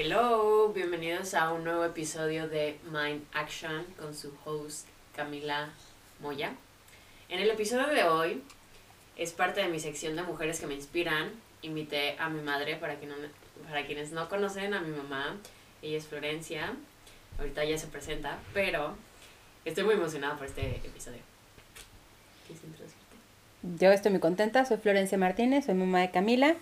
Hello, bienvenidos a un nuevo episodio de Mind Action con su host Camila Moya. En el episodio de hoy es parte de mi sección de mujeres que me inspiran. Invité a mi madre para, que no, para quienes no conocen a mi mamá. Ella es Florencia. Ahorita ya se presenta, pero estoy muy emocionada por este episodio. ¿Quieres introducirte? Yo estoy muy contenta, soy Florencia Martínez, soy mamá de Camila.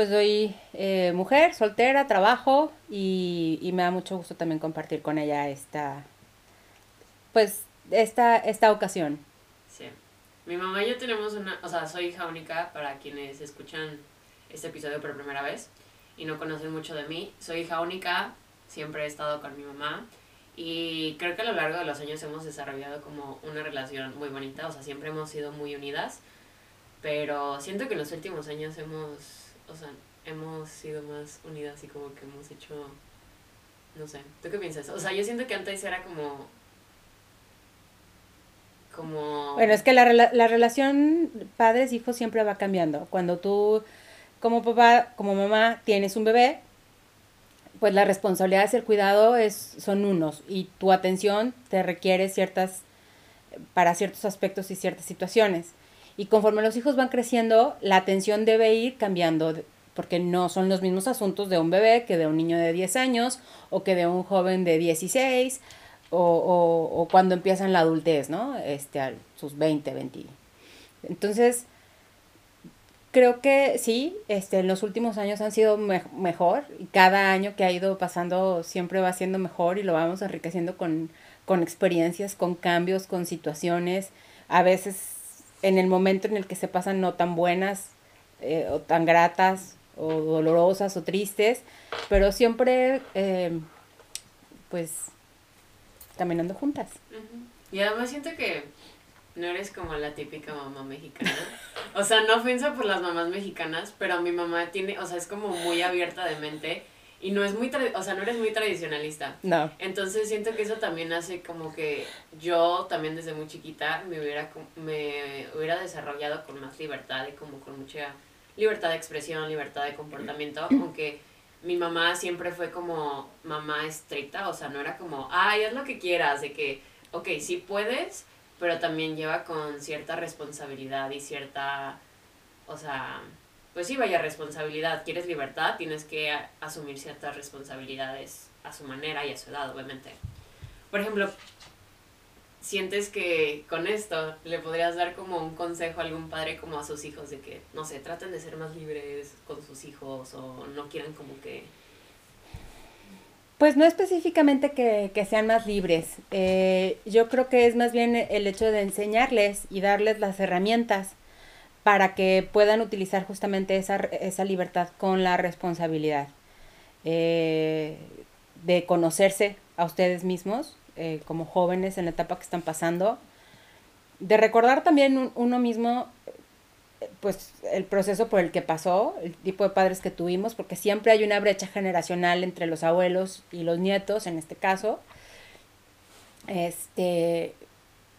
Pues soy eh, mujer, soltera, trabajo y, y, me da mucho gusto también compartir con ella esta, pues, esta, esta ocasión. Sí. Mi mamá y yo tenemos una, o sea, soy hija única para quienes escuchan este episodio por primera vez y no conocen mucho de mí. Soy hija única, siempre he estado con mi mamá y creo que a lo largo de los años hemos desarrollado como una relación muy bonita, o sea, siempre hemos sido muy unidas, pero siento que en los últimos años hemos, o sea, hemos sido más unidas y como que hemos hecho, no sé, ¿tú qué piensas? O sea, yo siento que antes era como como... Bueno, es que la, la relación padres-hijos siempre va cambiando. Cuando tú, como papá, como mamá, tienes un bebé, pues las responsabilidades y el cuidado es, son unos y tu atención te requiere ciertas, para ciertos aspectos y ciertas situaciones. Y conforme los hijos van creciendo, la atención debe ir cambiando, porque no son los mismos asuntos de un bebé que de un niño de 10 años o que de un joven de 16 o, o, o cuando empiezan la adultez, ¿no? Este, a sus 20, 20. Entonces, creo que sí, este, en los últimos años han sido me mejor y cada año que ha ido pasando siempre va siendo mejor y lo vamos enriqueciendo con, con experiencias, con cambios, con situaciones, a veces en el momento en el que se pasan no tan buenas eh, o tan gratas o dolorosas o tristes, pero siempre eh, pues caminando juntas. Y además siento que no eres como la típica mamá mexicana. O sea, no ofensa por las mamás mexicanas, pero mi mamá tiene, o sea, es como muy abierta de mente y no es muy, o sea, no eres muy tradicionalista. No. Entonces siento que eso también hace como que yo también desde muy chiquita me hubiera, me hubiera desarrollado con más libertad y como con mucha libertad de expresión, libertad de comportamiento, aunque mi mamá siempre fue como mamá estricta, o sea, no era como, ay, haz lo que quieras, de que, ok, sí puedes, pero también lleva con cierta responsabilidad y cierta, o sea, pues sí, vaya responsabilidad. Quieres libertad, tienes que asumir ciertas responsabilidades a su manera y a su edad, obviamente. Por ejemplo, sientes que con esto le podrías dar como un consejo a algún padre como a sus hijos de que, no sé, traten de ser más libres con sus hijos o no quieran como que pues no específicamente que, que sean más libres. Eh, yo creo que es más bien el hecho de enseñarles y darles las herramientas para que puedan utilizar justamente esa, esa libertad con la responsabilidad. Eh, de conocerse a ustedes mismos eh, como jóvenes en la etapa que están pasando. De recordar también un, uno mismo pues el proceso por el que pasó, el tipo de padres que tuvimos, porque siempre hay una brecha generacional entre los abuelos y los nietos, en este caso. Este,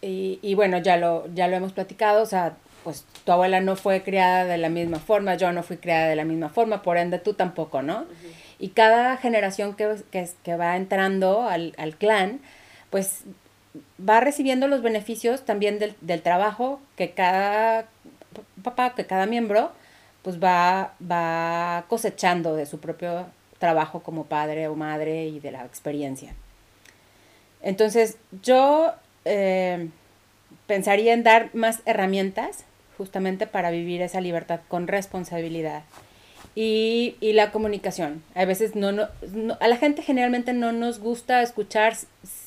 y, y bueno, ya lo, ya lo hemos platicado, o sea, pues tu abuela no fue criada de la misma forma, yo no fui criada de la misma forma, por ende tú tampoco, ¿no? Uh -huh. Y cada generación que, que, que va entrando al, al clan, pues va recibiendo los beneficios también del, del trabajo que cada papá, que cada miembro pues va, va cosechando de su propio trabajo como padre o madre y de la experiencia. Entonces yo eh, pensaría en dar más herramientas justamente para vivir esa libertad con responsabilidad. Y, y la comunicación. A veces no, no, no, a la gente generalmente no nos gusta escuchar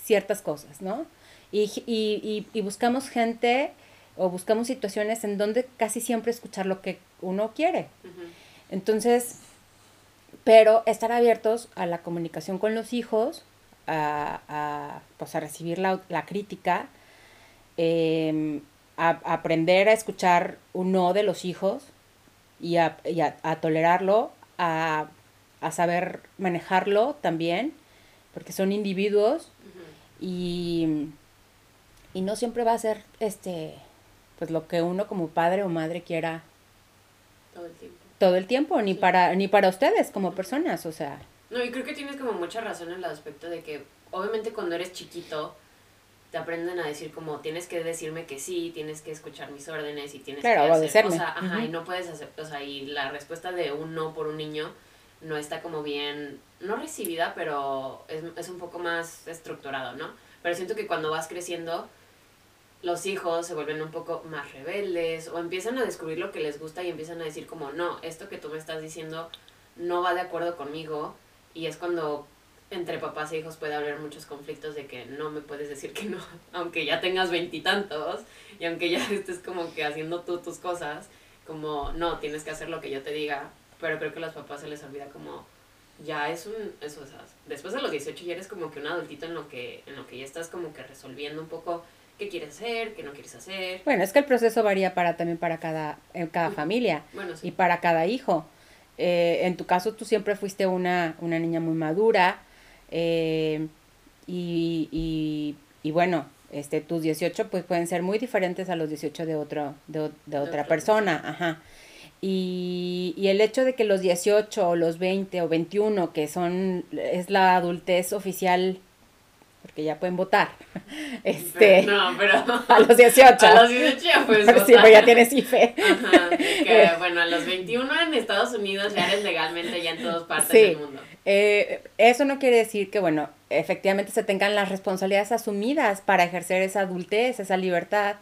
ciertas cosas, ¿no? Y, y, y buscamos gente o buscamos situaciones en donde casi siempre escuchar lo que uno quiere. Uh -huh. Entonces, pero estar abiertos a la comunicación con los hijos, a, a pues a recibir la, la crítica, eh, a, a, aprender a escuchar un no de los hijos y a, y a, tolerarlo, a, a saber manejarlo también, porque son individuos uh -huh. y, y no siempre va a ser este pues lo que uno como padre o madre quiera todo el tiempo. todo el tiempo, ni para ni para ustedes como personas, o sea. No, y creo que tienes como mucha razón en el aspecto de que obviamente cuando eres chiquito te aprenden a decir como tienes que decirme que sí, tienes que escuchar mis órdenes y tienes que hacer, o sea, ajá, y no puedes hacer, o sea, y la respuesta de un no por un niño no está como bien, no recibida, pero es, es un poco más estructurado, ¿no? Pero siento que cuando vas creciendo, los hijos se vuelven un poco más rebeldes o empiezan a descubrir lo que les gusta y empiezan a decir como, no, esto que tú me estás diciendo no va de acuerdo conmigo y es cuando entre papás e hijos puede haber muchos conflictos de que no me puedes decir que no, aunque ya tengas veintitantos y, aunque ya estés como que haciendo tú tus cosas, como no, tienes que hacer lo que yo te diga, pero creo que a los papás se les olvida como ya es un, eso, esas después de los 18 ya eres como que un adultito en lo que, en lo que ya estás como que resolviendo un poco qué quieres hacer, qué no quieres hacer. Bueno, es que el proceso varía para también para cada, en cada familia y para cada hijo. Eh, en tu caso, tú siempre fuiste una, una niña muy madura eh, y, y, y, bueno, este, tus 18 pues pueden ser muy diferentes a los 18 de, otro, de, de otra persona. Ajá. Y, y el hecho de que los 18 o los 20 o 21, que son, es la adultez oficial porque ya pueden votar. Este, no, pero a los 18. A los 18 ya puedes votar. Sí, pero ya tienes IFE. Ajá, que, bueno, a los 21 en Estados Unidos ya eres legalmente ya en todas partes del mundo. Eh, eso no quiere decir que, bueno, efectivamente se tengan las responsabilidades asumidas para ejercer esa adultez, esa libertad.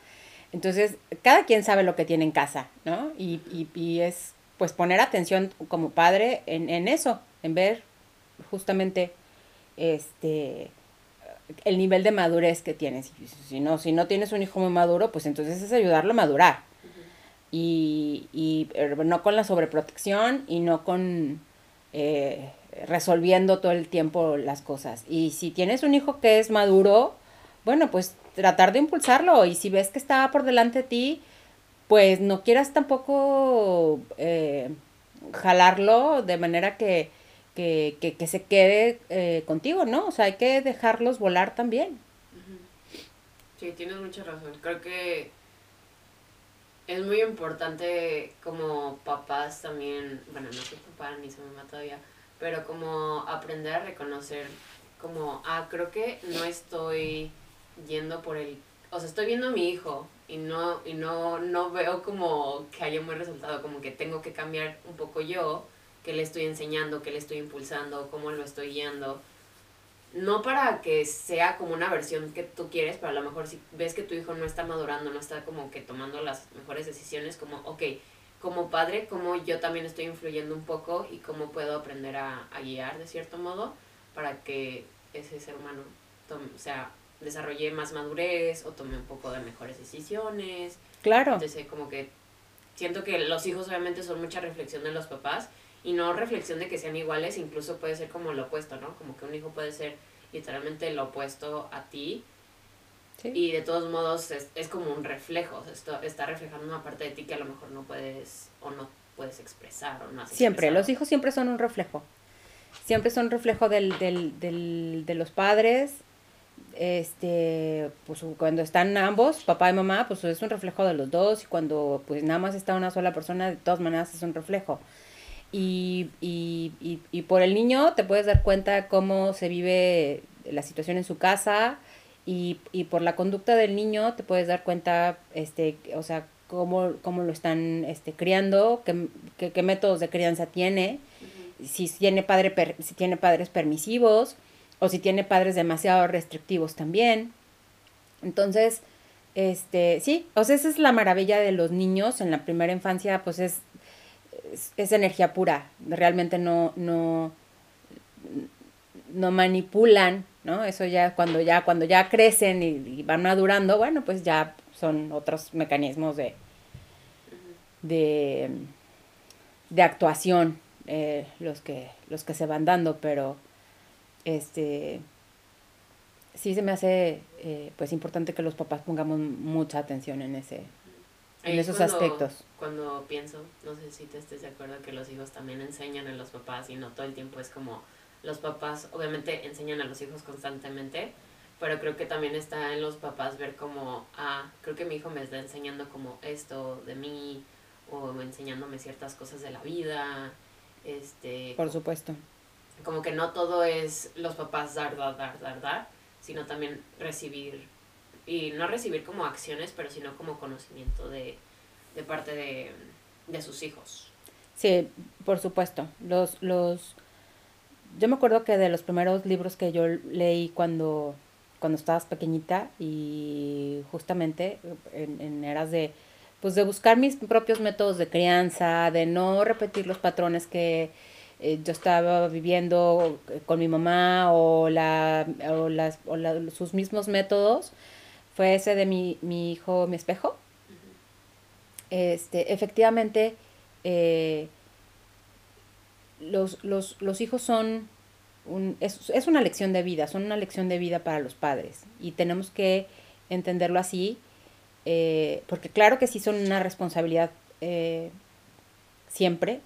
Entonces, cada quien sabe lo que tiene en casa, ¿no? Y, y, y es, pues, poner atención como padre en, en eso, en ver justamente, este el nivel de madurez que tienes. Si no, si no tienes un hijo muy maduro, pues entonces es ayudarlo a madurar. y, y, eh, no con la sobreprotección y no con eh, resolviendo todo el tiempo las cosas. Y si tienes un hijo que es maduro, bueno, pues tratar de impulsarlo. Y si ves que está por delante de ti, pues no quieras tampoco eh, jalarlo de manera que que, que, que se quede eh, contigo, ¿no? O sea, hay que dejarlos volar también. Sí, tienes mucha razón. Creo que es muy importante como papás también, bueno, no soy papá ni soy mamá todavía, pero como aprender a reconocer como, ah, creo que no estoy yendo por el, o sea, estoy viendo a mi hijo y no, y no, no veo como que haya un buen resultado, como que tengo que cambiar un poco yo qué le estoy enseñando, qué le estoy impulsando, cómo lo estoy guiando. No para que sea como una versión que tú quieres, pero a lo mejor si ves que tu hijo no está madurando, no está como que tomando las mejores decisiones, como, ok, como padre, cómo yo también estoy influyendo un poco y cómo puedo aprender a, guiar de cierto modo para que ese ser humano tome, o sea, desarrolle más madurez o tome un poco de mejores decisiones. Claro. Entonces, como que siento que los hijos obviamente son mucha reflexión de los papás y no reflexión de que sean iguales, incluso puede ser como lo opuesto, ¿no? Como que un hijo puede ser literalmente lo opuesto a ti. Y de todos modos es, es como un reflejo, esto está reflejando una parte de ti que a lo mejor no puedes o no puedes expresar o no Siempre, los hijos siempre son un reflejo. Siempre son un reflejo del, del, del, de los padres. Este, pues cuando están ambos, papá y mamá, pues es un reflejo de los dos. Y cuando pues nada más está una sola persona, de todas maneras es un reflejo. Y, y, y, y, por el niño te puedes dar cuenta cómo se vive la situación en su casa y, y por la conducta del niño te puedes dar cuenta, este, o sea, cómo, cómo lo están este, criando, qué, qué, qué métodos de crianza tiene, si, tiene padre si tiene padres permisivos o si tiene padres demasiado restrictivos también. Entonces, este, sí, o sea, esa es la maravilla de los niños en la primera infancia, pues es es, energía pura, realmente no, no, no manipulan, ¿no? Eso ya cuando ya, cuando ya crecen y, van madurando, bueno, pues ya son otros mecanismos de, de, de actuación eh, los, que, los que se van dando, pero este sí se me hace eh, pues importante que los papás pongamos mucha atención en ese, en esos aspectos. Cuando pienso, no sé si te estés de acuerdo que los hijos también enseñan a los papás y no todo el tiempo es como los papás obviamente enseñan a los hijos constantemente, pero creo que también está en los papás ver como, ah, creo que mi hijo me está enseñando como esto de mí o enseñándome ciertas cosas de la vida. Este, Por supuesto. como que no todo es los papás dar, dar, dar, dar, dar, sino también recibir, y no recibir como acciones, pero sino como conocimiento de, de parte de, de sus hijos. Sí, por supuesto. Los, los, yo me acuerdo que de los primeros libros que yo leí cuando, cuando estabas pequeñita y justamente en, en eras de, pues de buscar mis propios métodos de crianza, de no repetir los patrones que eh, yo estaba viviendo con mi mamá o, la, o, las, o la- sus mismos métodos, fue ese de mi, mi hijo, mi espejo. Este, efectivamente, eh, los, los, los hijos son un, es, es una lección de vida, son una lección de vida para los padres y tenemos que entenderlo así, eh, porque claro que sí son una responsabilidad eh, siempre,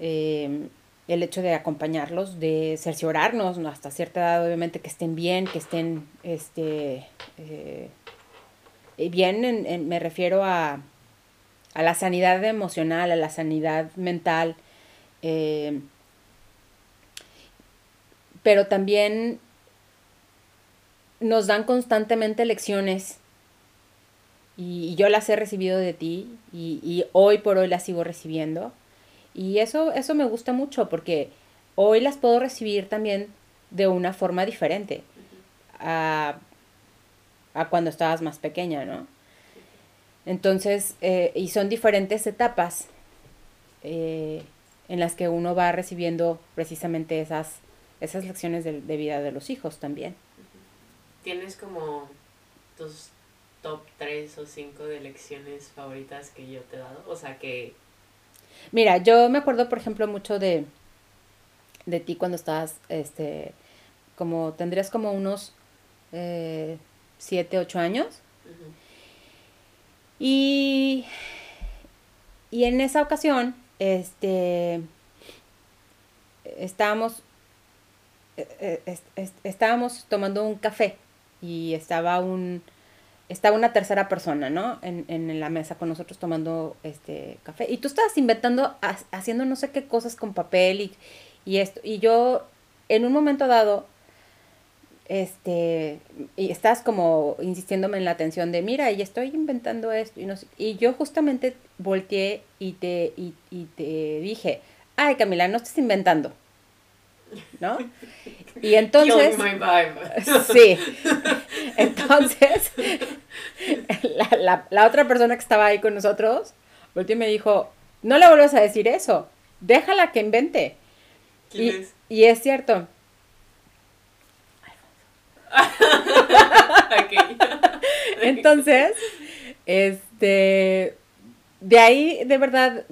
eh, el hecho de acompañarlos, de cerciorarnos ¿no? hasta cierta edad, obviamente, que estén bien, que estén este, eh, bien, en- en- me refiero a, a la sanidad emocional, a la sanidad mental, eh, pero también nos dan constantemente lecciones. Y, yo las he recibido de ti y, y hoy por hoy las sigo recibiendo. Y eso, eso me gusta mucho porque hoy las puedo recibir también de una forma diferente a, a cuando estabas más pequeña, ¿no? Entonces, eh, y son diferentes etapas. Eh, en las que uno va recibiendo precisamente esas, esas lecciones de, de vida de los hijos también. ¿Tienes como tus top 3 o 5 de lecciones favoritas que yo te he dado? O sea, que... Mira, yo me acuerdo, por ejemplo, mucho de, de ti cuando estabas, este, como, tendrías como unos eh, siete, ocho años. ujú, Y, y en esa ocasión, este, estábamos, est- est- estábamos tomando un café y estaba un, estaba una tercera persona, ¿no? En, en la mesa con nosotros tomando este café. Y tú estabas inventando, ha- haciendo no sé qué cosas con papel y, y esto. Y yo, en un momento dado, este, y estás como insistiéndome en la atención de, mira, y estoy inventando esto, y, no sé- y yo justamente volteé y te, y, y te dije, ay Camila, no estés inventando, ¿no? Y entonces, Killing my vibe. sí, entonces, la, la, la otra persona que estaba ahí con nosotros, volteó y me dijo, no le vuelvas a decir eso, déjala que invente. ¿Quién Y, es? y es cierto. Entonces, este, de ahí, de verdad,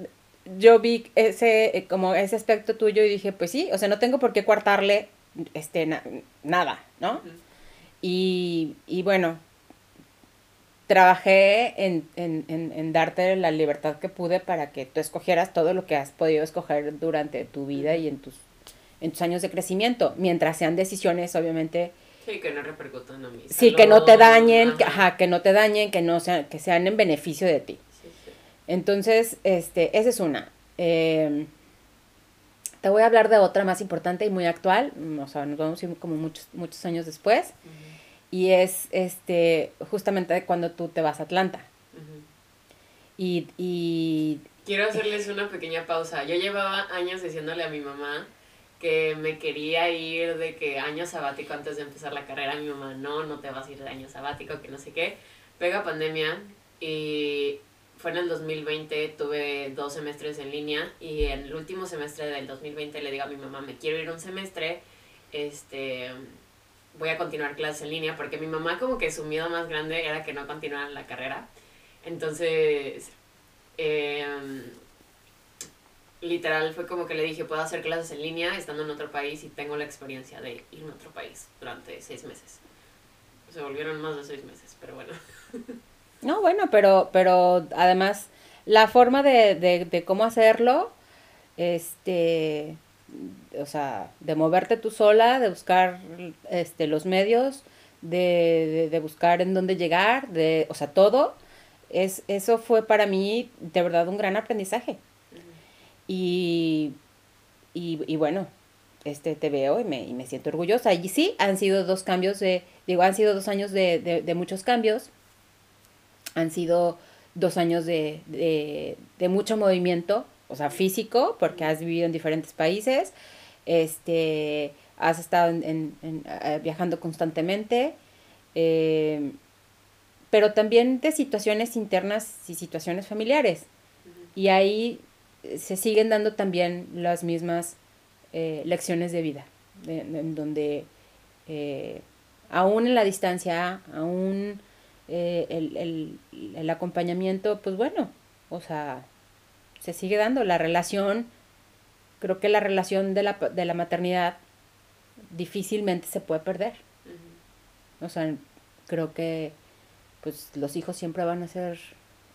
yo vi ese, eh, como ese aspecto tuyo y dije, pues sí, o sea, no tengo por qué coartarle, este, na- nada, ¿no? Y, y bueno, trabajé en, en, en, en darte la libertad que pude para que tú escogieras todo lo que has podido escoger durante tu vida y en tus, en tus años de crecimiento, mientras sean decisiones, obviamente, Sí, que no repercutan a mí. Sí, que no te dañen, que, ajá, que no te dañen, que no sean, que sean en beneficio de ti. Sí, sí. Entonces, este, esa es una. Eh, te voy a hablar de otra más importante y muy actual, mm, o sea, nos vamos a ir como muchos, muchos años después, y es este, justamente cuando tú te vas a Atlanta. Y, y Quiero hacerles una pequeña pausa. Yo llevaba años diciéndole a mi mamá que me quería ir de que año sabático antes de empezar la carrera. Mi mamá, no, no te vas a ir de año sabático, que no sé qué. Pega pandemia y fue en el 2020, tuve dos semestres en línea y en el último semestre del 2020 le digo a mi mamá, me quiero ir un semestre, este, voy a continuar clases en línea porque mi mamá como que su miedo más grande era que no continuara la carrera. Entonces, em, literal fue como que le dije, puedo hacer clases en línea estando en otro país y tengo la experiencia de irme a otro país durante seis meses. Se volvieron más de seis meses, pero bueno. no, bueno, pero, pero además la forma de, de, de cómo hacerlo, este, o sea, de moverte tú sola, de buscar este, los medios, de, de, de buscar en dónde llegar, de, o sea, todo, es, eso fue para mí de verdad un gran aprendizaje. Y, y, bueno, este, te veo y me, y me siento orgullosa. Y sí, han sido dos cambios de, digo, han sido dos años de, de, de muchos cambios. Han sido dos años de, de, de, mucho movimiento, o sea, físico, porque has vivido en diferentes países, este, has estado en, en, en, eh, viajando constantemente, eh, pero también de situaciones internas y situaciones familiares. Y ahí se siguen dando también las mismas eh, lecciones de vida, en donde eh, aún en la distancia, aún eh, el, el, el, acompañamiento, pues bueno, o sea, se sigue dando la relación, creo que la relación de la, de la maternidad difícilmente se puede perder. Uh -huh. O sea, creo que pues los hijos siempre van a ser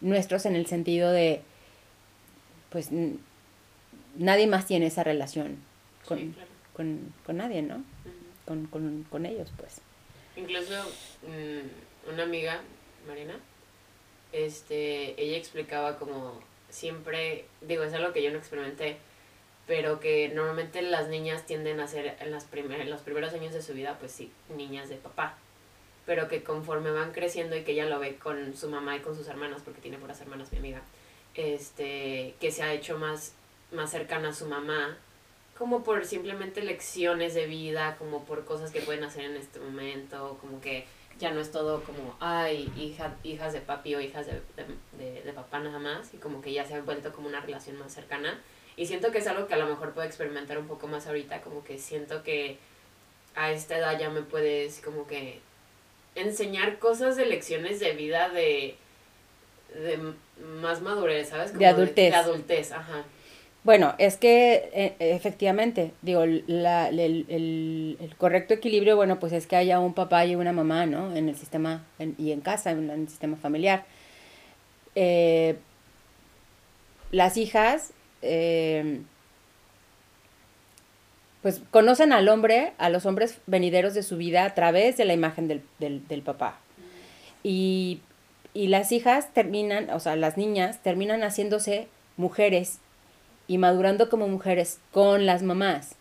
nuestros en el sentido de pues nadie más tiene esa relación con, sí, claro. con, con, nadie, ¿no? Uh -huh. con, con, con, ellos, pues. Incluso mmm, una amiga, Marina, este, ella explicaba como siempre, digo, es algo que yo no experimenté, pero que normalmente las niñas tienden a ser en, las primer, en los primeros años de su vida, pues sí, niñas de papá pero que conforme van creciendo y que ella lo ve con su mamá y con sus hermanas, porque tiene puras hermanas mi amiga, este, que se ha hecho más, más cercana a su mamá, como por simplemente lecciones de vida, como por cosas que pueden hacer en este momento, como que ya no es todo como, ay, hija, hijas de papi o hijas de, de, de, papá nada más, y como que ya se ha vuelto como una relación más cercana. Y siento que es algo que a lo mejor puedo experimentar un poco más ahorita, como que siento que a esta edad ya me puedes como que enseñar cosas de lecciones de vida de, de más madurez, ¿sabes? Como de adultez. De, de, adultez, ajá. Bueno, es que e, efectivamente, digo, la, el, el, el, correcto equilibrio, bueno, pues es que haya un papá y una mamá, ¿no? En el sistema, en, y en casa, en, en, el sistema familiar. Eh, las hijas, eh, pues conocen al hombre, a los hombres venideros de su vida a través de la imagen del, del, del papá. Y, y, las hijas terminan, o sea, las niñas terminan haciéndose mujeres y madurando como mujeres con las mamás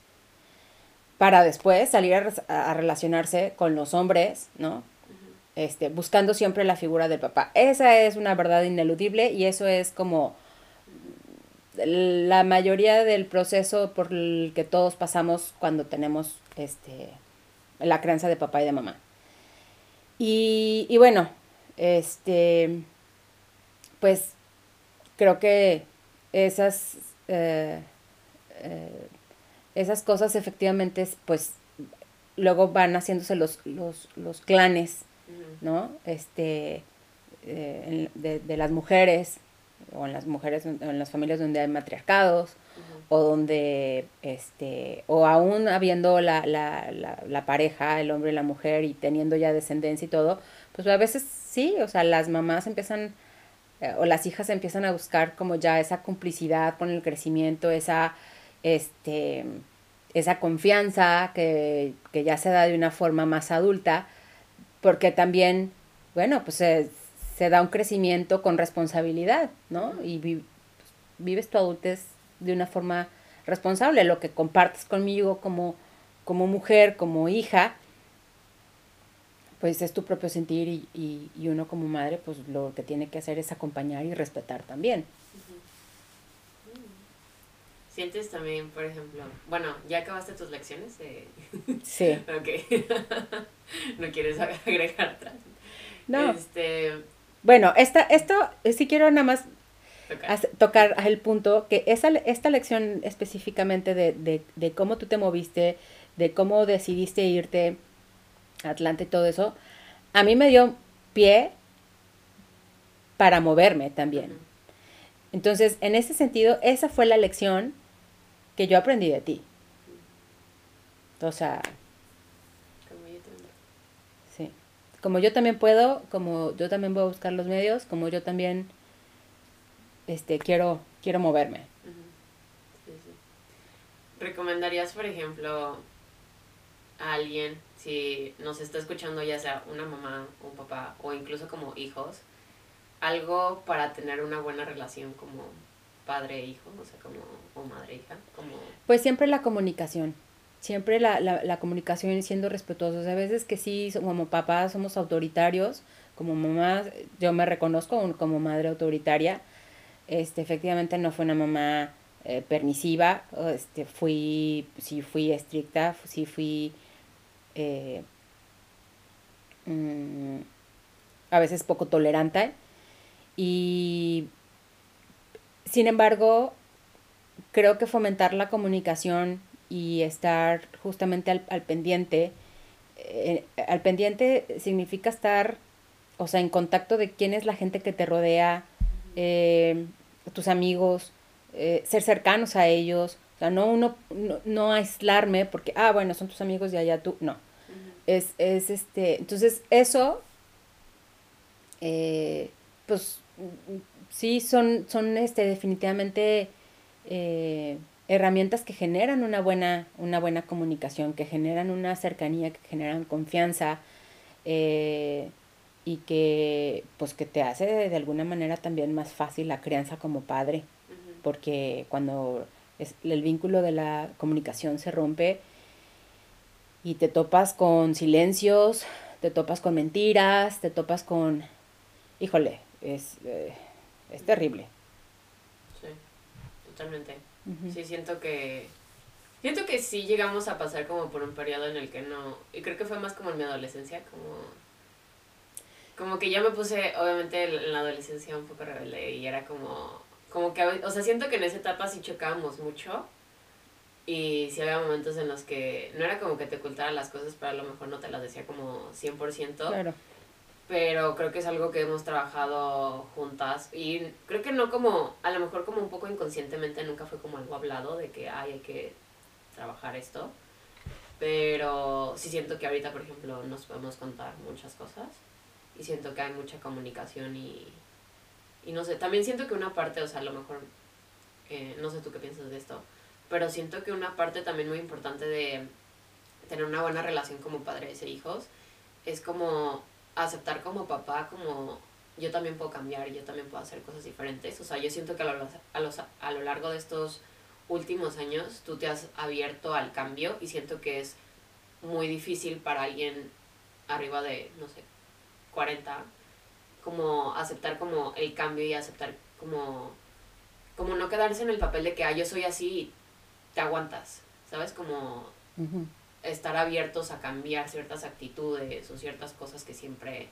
para después salir a, a relacionarse con los hombres, ¿no? Este, buscando siempre la figura del papá. Esa es una verdad ineludible y eso es como la mayoría del proceso por el que todos pasamos cuando tenemos este, la crianza de papá y de mamá. Y, y bueno, este, pues creo que esas, eh, eh, esas cosas efectivamente, pues luego van haciéndose los, los, los clanes, ¿no? Este, eh, de, de las mujeres, o en las mujeres, en las familias donde hay matriarcados, uh -huh. o donde, este, o aún habiendo la, la, la, la, pareja, el hombre y la mujer, y teniendo ya descendencia y todo, pues a veces sí, o sea, las mamás empiezan, eh, o las hijas empiezan a buscar como ya esa complicidad con el crecimiento, esa, este, esa confianza que, que ya se da de una forma más adulta, porque también, bueno, pues se, se da un crecimiento con responsabilidad, ¿no? Y vi, vives tu adultez de una forma responsable, lo que compartes conmigo como, como mujer, como hija, pues es tu propio sentir y, y, y, uno como madre, pues lo que tiene que hacer es acompañar y respetar también. Sientes también, por ejemplo, bueno, ¿ya acabaste tus lecciones? Eh... Sí. ok. no quieres agregar atrás. No. Este, bueno, esta, esto sí quiero nada más tocar, tocar el punto que esa, esta lección específicamente de, de, de, cómo tú te moviste, de cómo decidiste irte Atlanta y todo eso, a mí me dio pie para moverme también. Entonces, en ese sentido, esa fue la lección que yo aprendí de ti. O sea, como yo también puedo, como yo también voy a buscar los medios, como yo también este quiero quiero moverme. Sí, sí. ¿Recomendarías, por ejemplo, alguien si nos está escuchando ya sea una mamá, un papá o incluso como hijos algo para tener una buena relación como padre-hijo, o sea, como, o madre-hija, como... Pues siempre la comunicación, siempre la, la, la comunicación siendo respetuosos. A veces que sí, como papás somos autoritarios, como mamá, yo me reconozco como madre autoritaria, este, efectivamente no fue una mamá eh, permisiva, este, fui, sí fui estricta, sí fui eh, mm, a veces poco tolerante. Y sin embargo creo que fomentar la comunicación y estar justamente al, al pendiente, eh, al pendiente significa estar, o sea, en contacto de quién es la gente que te rodea, eh, tus amigos, ser cercanos a ellos, sea, no uno, no, no, aislarme porque, ah, bueno, son tus amigos y allá tú, no. Uh -huh. es, es, este, entonces eso, eh, pues sí, son, son este, definitivamente eh, herramientas que generan una buena, una buena comunicación, que generan una cercanía, que generan confianza eh, y que pues que te hace de, de, alguna manera también más fácil la crianza como padre, uh -huh. porque cuando es, el vínculo de la comunicación se rompe y te topas con silencios, te topas con mentiras, te topas con, híjole, es, eh, es terrible. Sí, totalmente. Uh -huh. Sí, siento que siento que sí llegamos a pasar como por un periodo en el que no, y creo que fue más como en mi adolescencia, como como que ya me puse, obviamente, en la adolescencia un poco rebelde y era como, como que, o sea, siento que en esa etapa sí chocábamos mucho y sí había momentos en los que no era como que te ocultara las cosas, pero a lo mejor no te las decía como 100%. Claro. Pero creo que es algo que hemos trabajado juntas y creo que no como, a lo mejor como un poco inconscientemente, nunca fue como algo hablado de que ay, hay que trabajar esto. Pero sí siento que ahorita, por ejemplo, nos podemos contar muchas cosas y siento que hay mucha comunicación y, y no sé, también siento que una parte, o sea, a lo mejor, eh, no sé tú qué piensas de esto, pero siento que una parte también muy importante de tener una buena relación como padres e hijos es como aceptar como papá, como yo también puedo cambiar, yo también puedo hacer cosas diferentes, o sea, yo siento que a lo, a, los, a lo largo de estos últimos años tú te has abierto al cambio y siento que es muy difícil para alguien arriba de, no sé, 40, como aceptar como el cambio y aceptar como, como no quedarse en el papel de que, ah, yo soy así y te aguantas, ¿sabes? Como uh -huh. estar abiertos a cambiar ciertas actitudes o ciertas cosas que siempre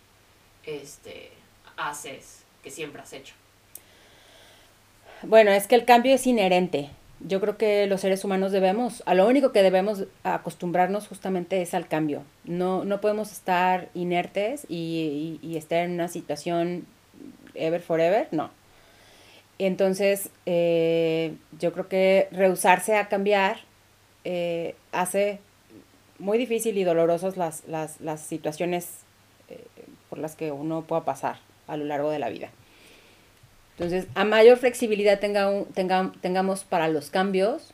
este, haces, que siempre has hecho. Bueno, es que el cambio es inherente. Yo creo que los seres humanos debemos, a lo único que debemos acostumbrarnos justamente es al cambio. No, no podemos estar inertes y, y, estar en una situación ever forever, no. Entonces, eh, yo creo que rehusarse a cambiar eh, hace muy difícil y dolorosas las, las, las situaciones eh, por las que uno pueda pasar a lo largo de la vida. Entonces, a mayor flexibilidad tenga un, tenga, tengamos para los cambios,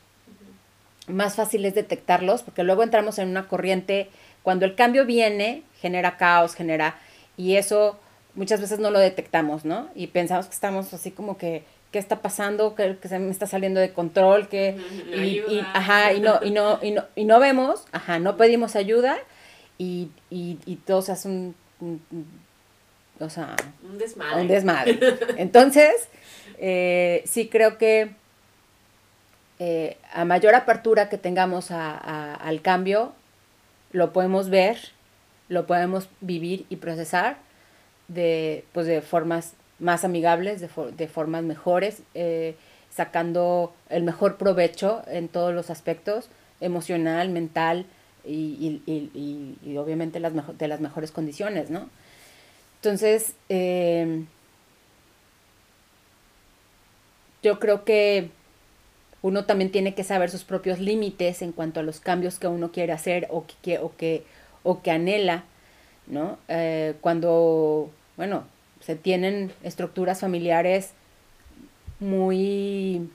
más fácil es detectarlos, porque luego entramos en una corriente, cuando el cambio viene, genera caos, genera, y eso muchas veces no lo detectamos, ¿no? Y pensamos que estamos así como que, ¿qué está pasando? Que, que se me está saliendo de control, que, y, y, ajá, y no, y no, y no, y no vemos, ajá, no pedimos ayuda, y, y, y todo se hace un, un o sea, un desmadre. Un desmadre. Entonces, eh, sí creo que eh, a mayor apertura que tengamos a, a, al cambio, lo podemos ver, lo podemos vivir y procesar de, pues de formas más amigables, de, for, de formas mejores, eh, sacando el mejor provecho en todos los aspectos, emocional, mental y, y, y, y obviamente las de las mejores condiciones, ¿no? Entonces, eh, yo creo que uno también tiene que saber sus propios límites en cuanto a los cambios que uno quiere hacer o que, o que, o que anhela, ¿no? Eh, cuando, bueno, se tienen estructuras familiares muy,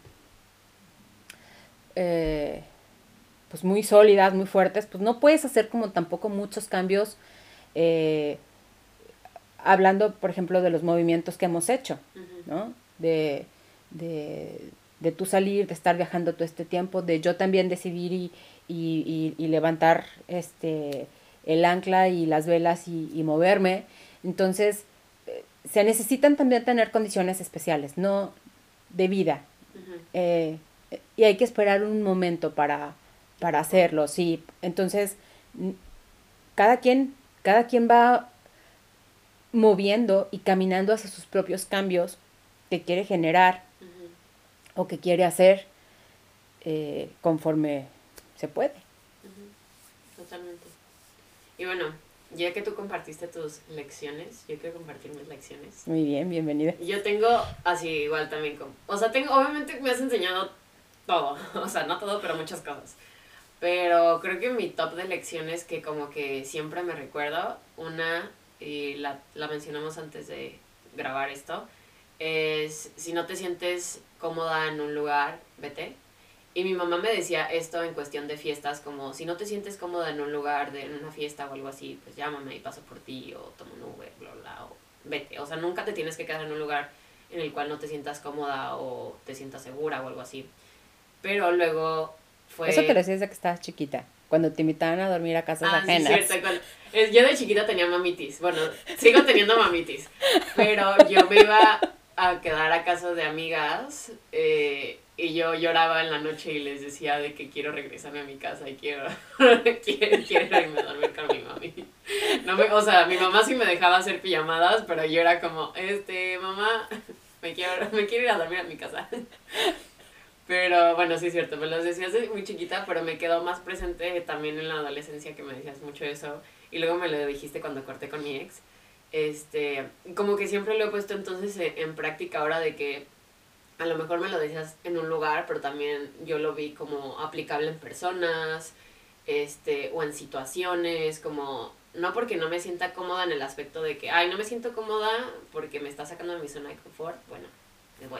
eh, pues muy sólidas, muy fuertes, pues no puedes hacer como tampoco muchos cambios hablando, por ejemplo, de los movimientos que hemos hecho, ¿no? De, de, de tú salir, de estar viajando todo este tiempo, de yo también decidir y, y, y, levantar este, el ancla y las velas y, moverme. Entonces, eh, se necesitan también tener condiciones especiales, no de vida. Eh, y hay que esperar un momento para, para hacerlo, sí. Entonces, cada quien, cada quien va moviendo y caminando hacia sus propios cambios que quiere generar o que quiere hacer eh, conforme se puede. Totalmente. Y bueno, ya que tú compartiste tus lecciones, yo quiero compartir mis lecciones. Muy bien, bienvenida. Yo tengo así igual también como, o sea, tengo, obviamente me has enseñado todo, o sea, no todo, pero muchas cosas. Pero creo que mi top de lecciones que como que siempre me recuerdo, una, y la, la mencionamos antes de grabar esto, es si no te sientes cómoda en un lugar, vete. Y mi mamá me decía esto en cuestión de fiestas, como si no te sientes cómoda en un lugar, de, en una fiesta o algo así, pues llámame y paso por ti o tomo un Uber, bla, o vete. O sea, nunca te tienes que quedar en un lugar en el cual no te sientas cómoda o te sientas segura o algo así. Pero luego fue... Eso te lo decías desde que estabas chiquita, cuando te invitaban a dormir a casas ah, ajenas. Sí, cierto. Yo de chiquita tenía mamitis. Bueno, sigo teniendo mamitis. Pero yo me iba a quedar a casa de amigas eh, y yo lloraba en la noche y les decía de que quiero regresarme a mi casa y quiero, quiero, quiero irme a dormir con mi mami. No me, o sea, mi mamá sí me dejaba hacer pijamadas, pero yo era como, este, mamá, me quiero, me quiero ir a dormir a mi casa. Pero bueno, sí es cierto, me lo decías muy chiquita, pero me quedó más presente también en la adolescencia que me decías mucho eso. Y luego me lo dijiste cuando corté con mi ex. Este, como que siempre lo he puesto entonces en práctica ahora de que a lo mejor me lo decías en un lugar, pero también yo lo vi como aplicable en personas, este, o en situaciones, como, no porque no me sienta cómoda en el aspecto de que, ay, no me siento cómoda porque me está sacando de mi zona de confort, bueno, me voy.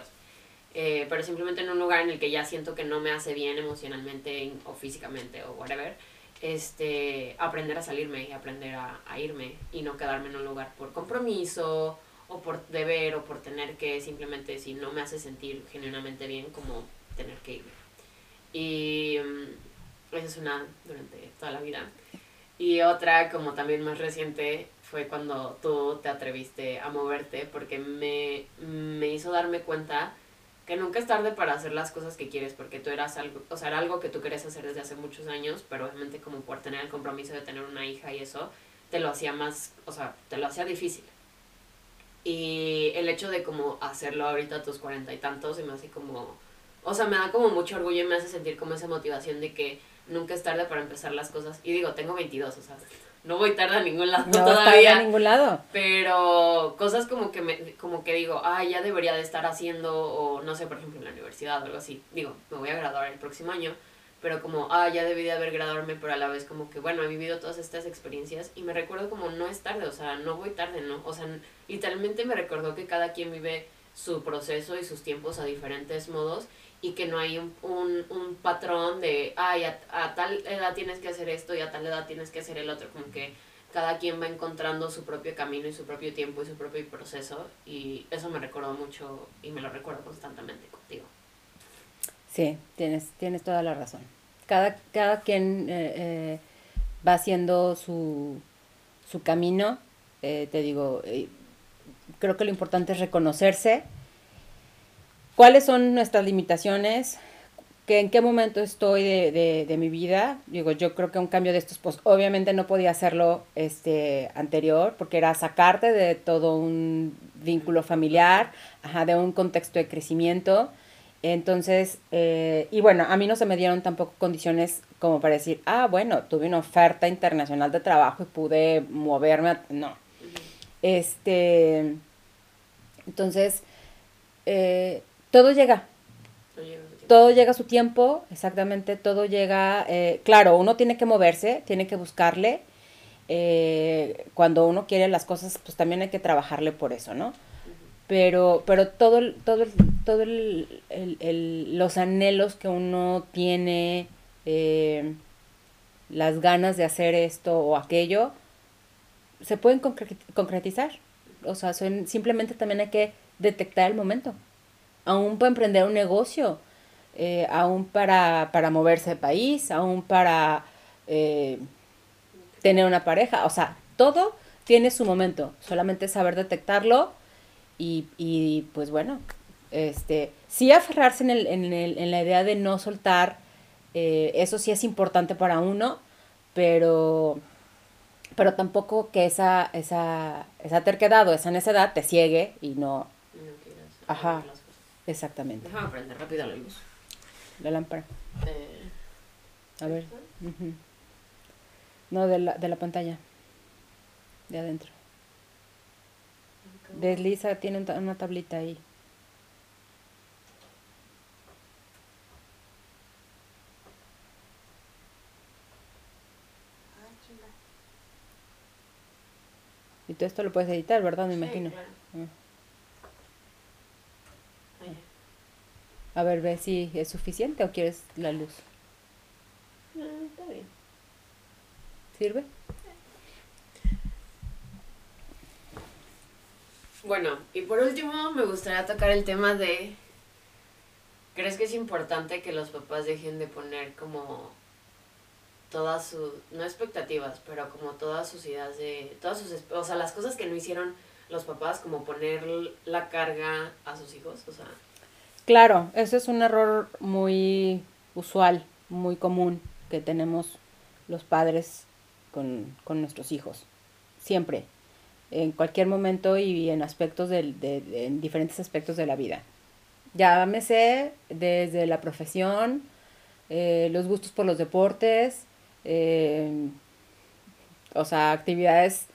Eh, pero simplemente en un lugar en el que ya siento que no me hace bien emocionalmente o físicamente o whatever, este, aprender a salirme y aprender a, a irme y no quedarme en un lugar por compromiso o por deber o por tener que simplemente si no me hace sentir genuinamente bien como tener que irme. Y um, esa es una durante toda la vida. Y otra como también más reciente fue cuando tú te atreviste a moverte porque me, me hizo darme cuenta que nunca es tarde para hacer las cosas que quieres porque tú eras algo, o sea, era algo que tú querías hacer desde hace muchos años, pero obviamente como por tener el compromiso de tener una hija y eso, te lo hacía más, o sea, te lo hacía difícil. Y el hecho de como hacerlo ahorita a tus cuarenta y tantos se me hace como, o sea, me da como mucho orgullo y me hace sentir como esa motivación de que nunca es tarde para empezar las cosas. Y digo, tengo 22, o sea, no voy tarde a ningún lado no todavía. a ningún lado. Pero cosas como que me, como que digo, ah, ya debería de estar haciendo, o no sé, por ejemplo, en la universidad o algo así. Digo, me voy a graduar el próximo año pero como, ah, ya debí de haber graduarme, pero a la vez como que, bueno, he vivido todas estas experiencias y me recuerdo como no es tarde, o sea, no voy tarde, ¿no? O sea, literalmente me recordó que cada quien vive su proceso y sus tiempos a diferentes modos y que no hay un, un, un patrón de, ay, a, tal edad tienes que hacer esto y a tal edad tienes que hacer el otro, como que cada quien va encontrando su propio camino y su propio tiempo y su propio proceso y eso me recordó mucho y me lo recuerdo constantemente contigo. Sí, tienes, tienes toda la razón. Cada, cada quien eh, eh, va haciendo su, su camino. Eh, te digo, creo que lo importante es reconocerse. ¿Cuáles son nuestras limitaciones? ¿Que ¿En qué momento estoy de, de, de, mi vida? Digo, yo creo que un cambio de estos, pues obviamente no podía hacerlo este, anterior, porque era sacarte de todo un vínculo familiar, ajá, de un contexto de crecimiento entonces, eh, y bueno, a mí no se me dieron tampoco condiciones como para decir, ah, bueno, tuve una oferta internacional de trabajo y pude moverme. No. Este, entonces, eh, todo llega. Todo llega a su tiempo, exactamente, todo llega, eh, claro, uno tiene que moverse, tiene que buscarle. cuando uno quiere las cosas, pues también hay que trabajarle por eso, ¿no? pero, pero todo, todo, todo el, el, los anhelos que uno tiene, eh, las ganas de hacer esto o aquello, se pueden concretizar. o sea, simplemente también hay que detectar el momento. Aún para emprender un negocio, eh, aún para, para, moverse de país, aún para eh, tener una pareja, o sea, todo tiene su momento, solamente saber detectarlo y, y pues bueno, este, sí aferrarse en, el, en, el, en la idea de no soltar, eh, eso sí es importante para uno, pero, pero tampoco que esa, esa, esa terquedad o esa necedad te ciegue y no... Ajá, exactamente. Déjame prender rápido la luz. La lámpara. Eh, A ver. No, de la, de la pantalla. De adentro. Desliza, tiene una tablita ahí. Y todo esto lo puedes editar, ¿verdad? Me imagino. Ah. A ver, ve si es suficiente o quieres la luz. No, está bien. ¿Sirve? Bueno, y por último me gustaría tocar el tema de, ¿crees que es importante que los papás dejen de poner como todas sus, no expectativas, pero como todas sus ideas de, todas sus, o sea, las cosas que no hicieron los papás, como poner la carga a sus hijos, o sea. Claro, ese es un error muy usual, muy común que tenemos los padres con, nuestros hijos, siempre, en cualquier momento y en aspectos de, de, en diferentes aspectos de la vida. Llámese desde la profesión, eh, los gustos por los deportes, eh, o sea, actividades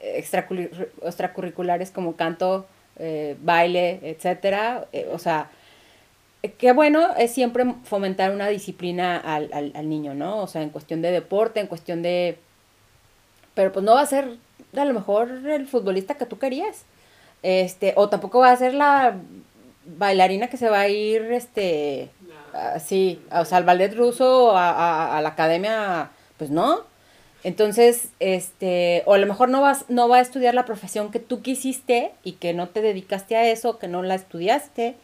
extracurriculares como canto, eh, baile, etcétera. O sea, qué bueno es siempre fomentar una disciplina al, al, niño, ¿no? O sea, en cuestión de deporte, en cuestión de... Pero pues no va a ser a lo mejor el futbolista que tú querías. Este, o tampoco va a ser la bailarina que se va a ir, este, sí, o sea, al ballet ruso, a, a, la academia, pues no. Entonces, este, o a lo mejor no vas, no va a estudiar la profesión que tú quisiste y que no te dedicaste a eso, que no la estudiaste.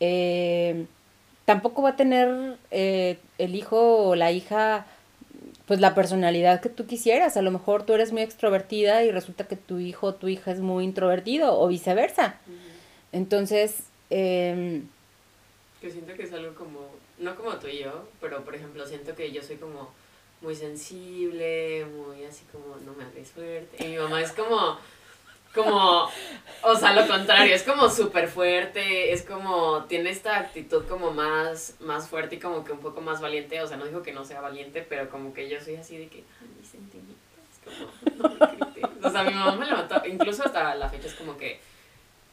Eh, tampoco va a tener eh, el hijo o la hija, pues la personalidad que tú quisieras. A lo mejor tú eres muy extrovertida y resulta que tu hijo o tu hija es muy introvertido o viceversa. Entonces, eh, que siento que es algo como, no como tú y yo, pero por ejemplo siento que yo soy como muy sensible, muy así como no me hagas fuerte. Y mi mamá es como, como, o sea, lo contrario, es como súper fuerte, es como, tiene esta actitud como más, más fuerte y como que un poco más valiente, o sea, no digo que no sea valiente, pero como que yo soy así de que, ay, mis sentimientos, como, no me O sea, mi mamá me levantó, incluso hasta la fecha es como que,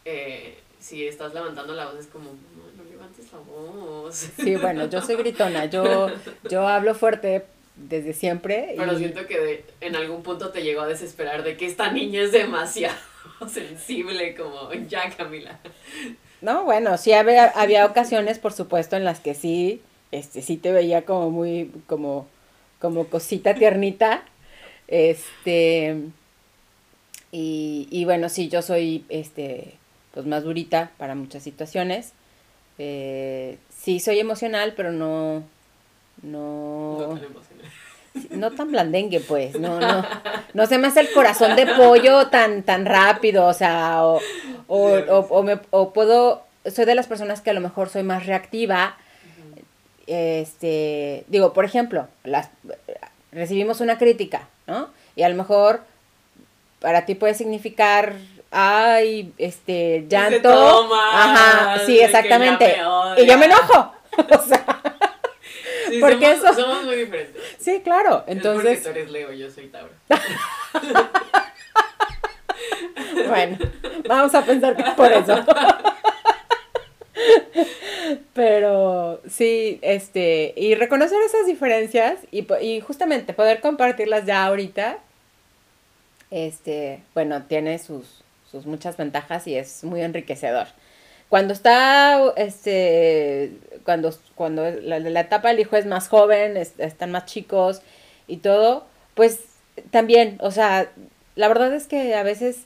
eh, si estás levantando la voz es como, no, no levantes la voz. Sí, bueno, yo soy gritona, yo, yo hablo fuerte desde siempre. Pero siento que en algún punto te llegó a desesperar de que esta niña es demasiado sensible, como ya Camila. No, bueno, sí había, había ocasiones, por supuesto, en las que sí, este, sí te veía como muy, como, como cosita tiernita. Este, y, y bueno, sí, yo soy, este, pues más durita para muchas situaciones. Eh, sí, soy emocional, pero no. No. No tan blandengue, pues. No, no. No se me hace el corazón de pollo tan, tan rápido. O sea, o, o, o, me, o puedo. Soy de las personas que a lo mejor soy más reactiva. Este. Digo, por ejemplo, las, recibimos una crítica, ¿no? Y a lo mejor para ti puede significar ay, este, llanto. Ajá, sí, exactamente. Y yo me enojo. o sea. Porque somos, eso. Somos muy diferentes. Sí, claro. Entonces. Es porque tú eres Leo, yo soy Tauro. bueno, vamos a pensar que es por eso. Pero sí, este, y reconocer esas diferencias y, y justamente poder compartirlas ya ahorita, este, bueno, tiene sus, sus muchas ventajas y es muy enriquecedor. Cuando está, este, cuando, cuando la, la etapa del hijo es más joven, están más chicos y todo, pues también, o sea, la verdad es que a veces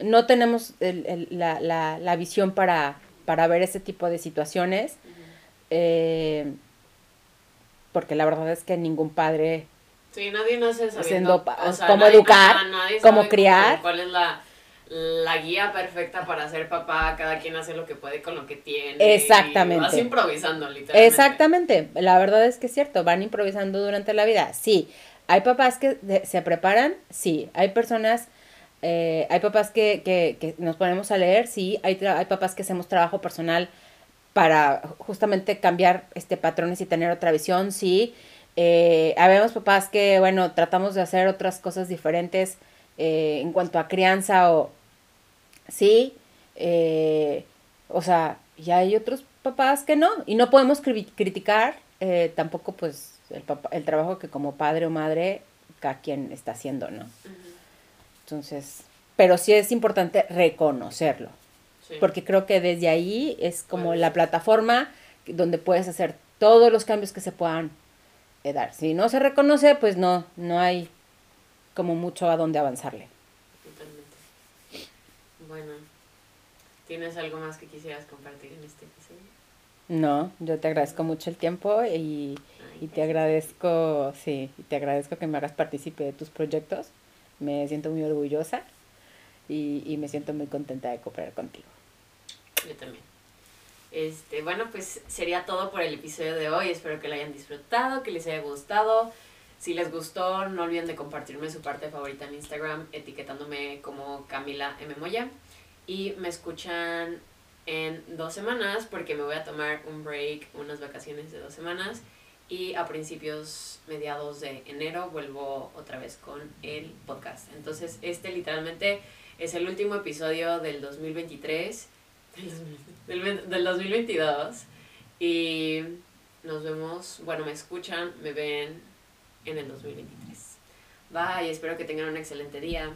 no tenemos el, el, la, la, la, visión para, para ver ese tipo de situaciones. eh, porque la verdad es que ningún padre Sí, nadie haciendo sabiendo o sea, cómo nadie- educar, ajá, cómo criar. ¿Cuál es la, la guía perfecta para ser papá? Cada quien hace lo que puede con lo que tiene. Exactamente. Vas improvisando, literalmente. Exactamente, la verdad es que es cierto, van improvisando durante la vida, sí. Hay papás que se preparan, sí. Hay personas, eh, hay papás que, que, que nos ponemos a leer, sí. Hay, hay papás que hacemos trabajo personal para justamente cambiar este patrones y tener otra visión, sí. Eh, habemos papás que, bueno, tratamos de hacer otras cosas diferentes eh, en cuanto a crianza o, sí. eh, o sea, y hay otros papás que no, y no podemos cri- criticar eh, tampoco pues el, papá, el trabajo que como padre o madre cada quien está haciendo, ¿no? Entonces, pero sí es importante reconocerlo, sí. porque creo que desde ahí es como la plataforma donde puedes hacer todos los cambios que se puedan eh, dar. Si no se reconoce, pues no, no hay como mucho a dónde avanzarle. Totalmente. Bueno, ¿tienes algo más que quisieras compartir en este episodio? No, yo te agradezco mucho el tiempo y, Ay, y te agradezco, sí, y te agradezco que me hagas partícipe de tus proyectos. Me siento muy orgullosa y, y me siento muy contenta de cooperar contigo. Yo también. Este, bueno, pues sería todo por el episodio de hoy. Espero que lo hayan disfrutado, que les haya gustado. Si les gustó, no olviden de compartirme su parte favorita en Instagram, etiquetándome como Camila M. Moya. Y me escuchan en dos semanas porque me voy a tomar un break, unas vacaciones de dos semanas. Y a principios, mediados de enero, vuelvo otra vez con el podcast. Entonces, este literalmente es el último episodio del 2023 del, del, del 2022 y nos vemos, bueno, me escuchan, me ven en el 2023. Bye, espero que tengan un excelente día.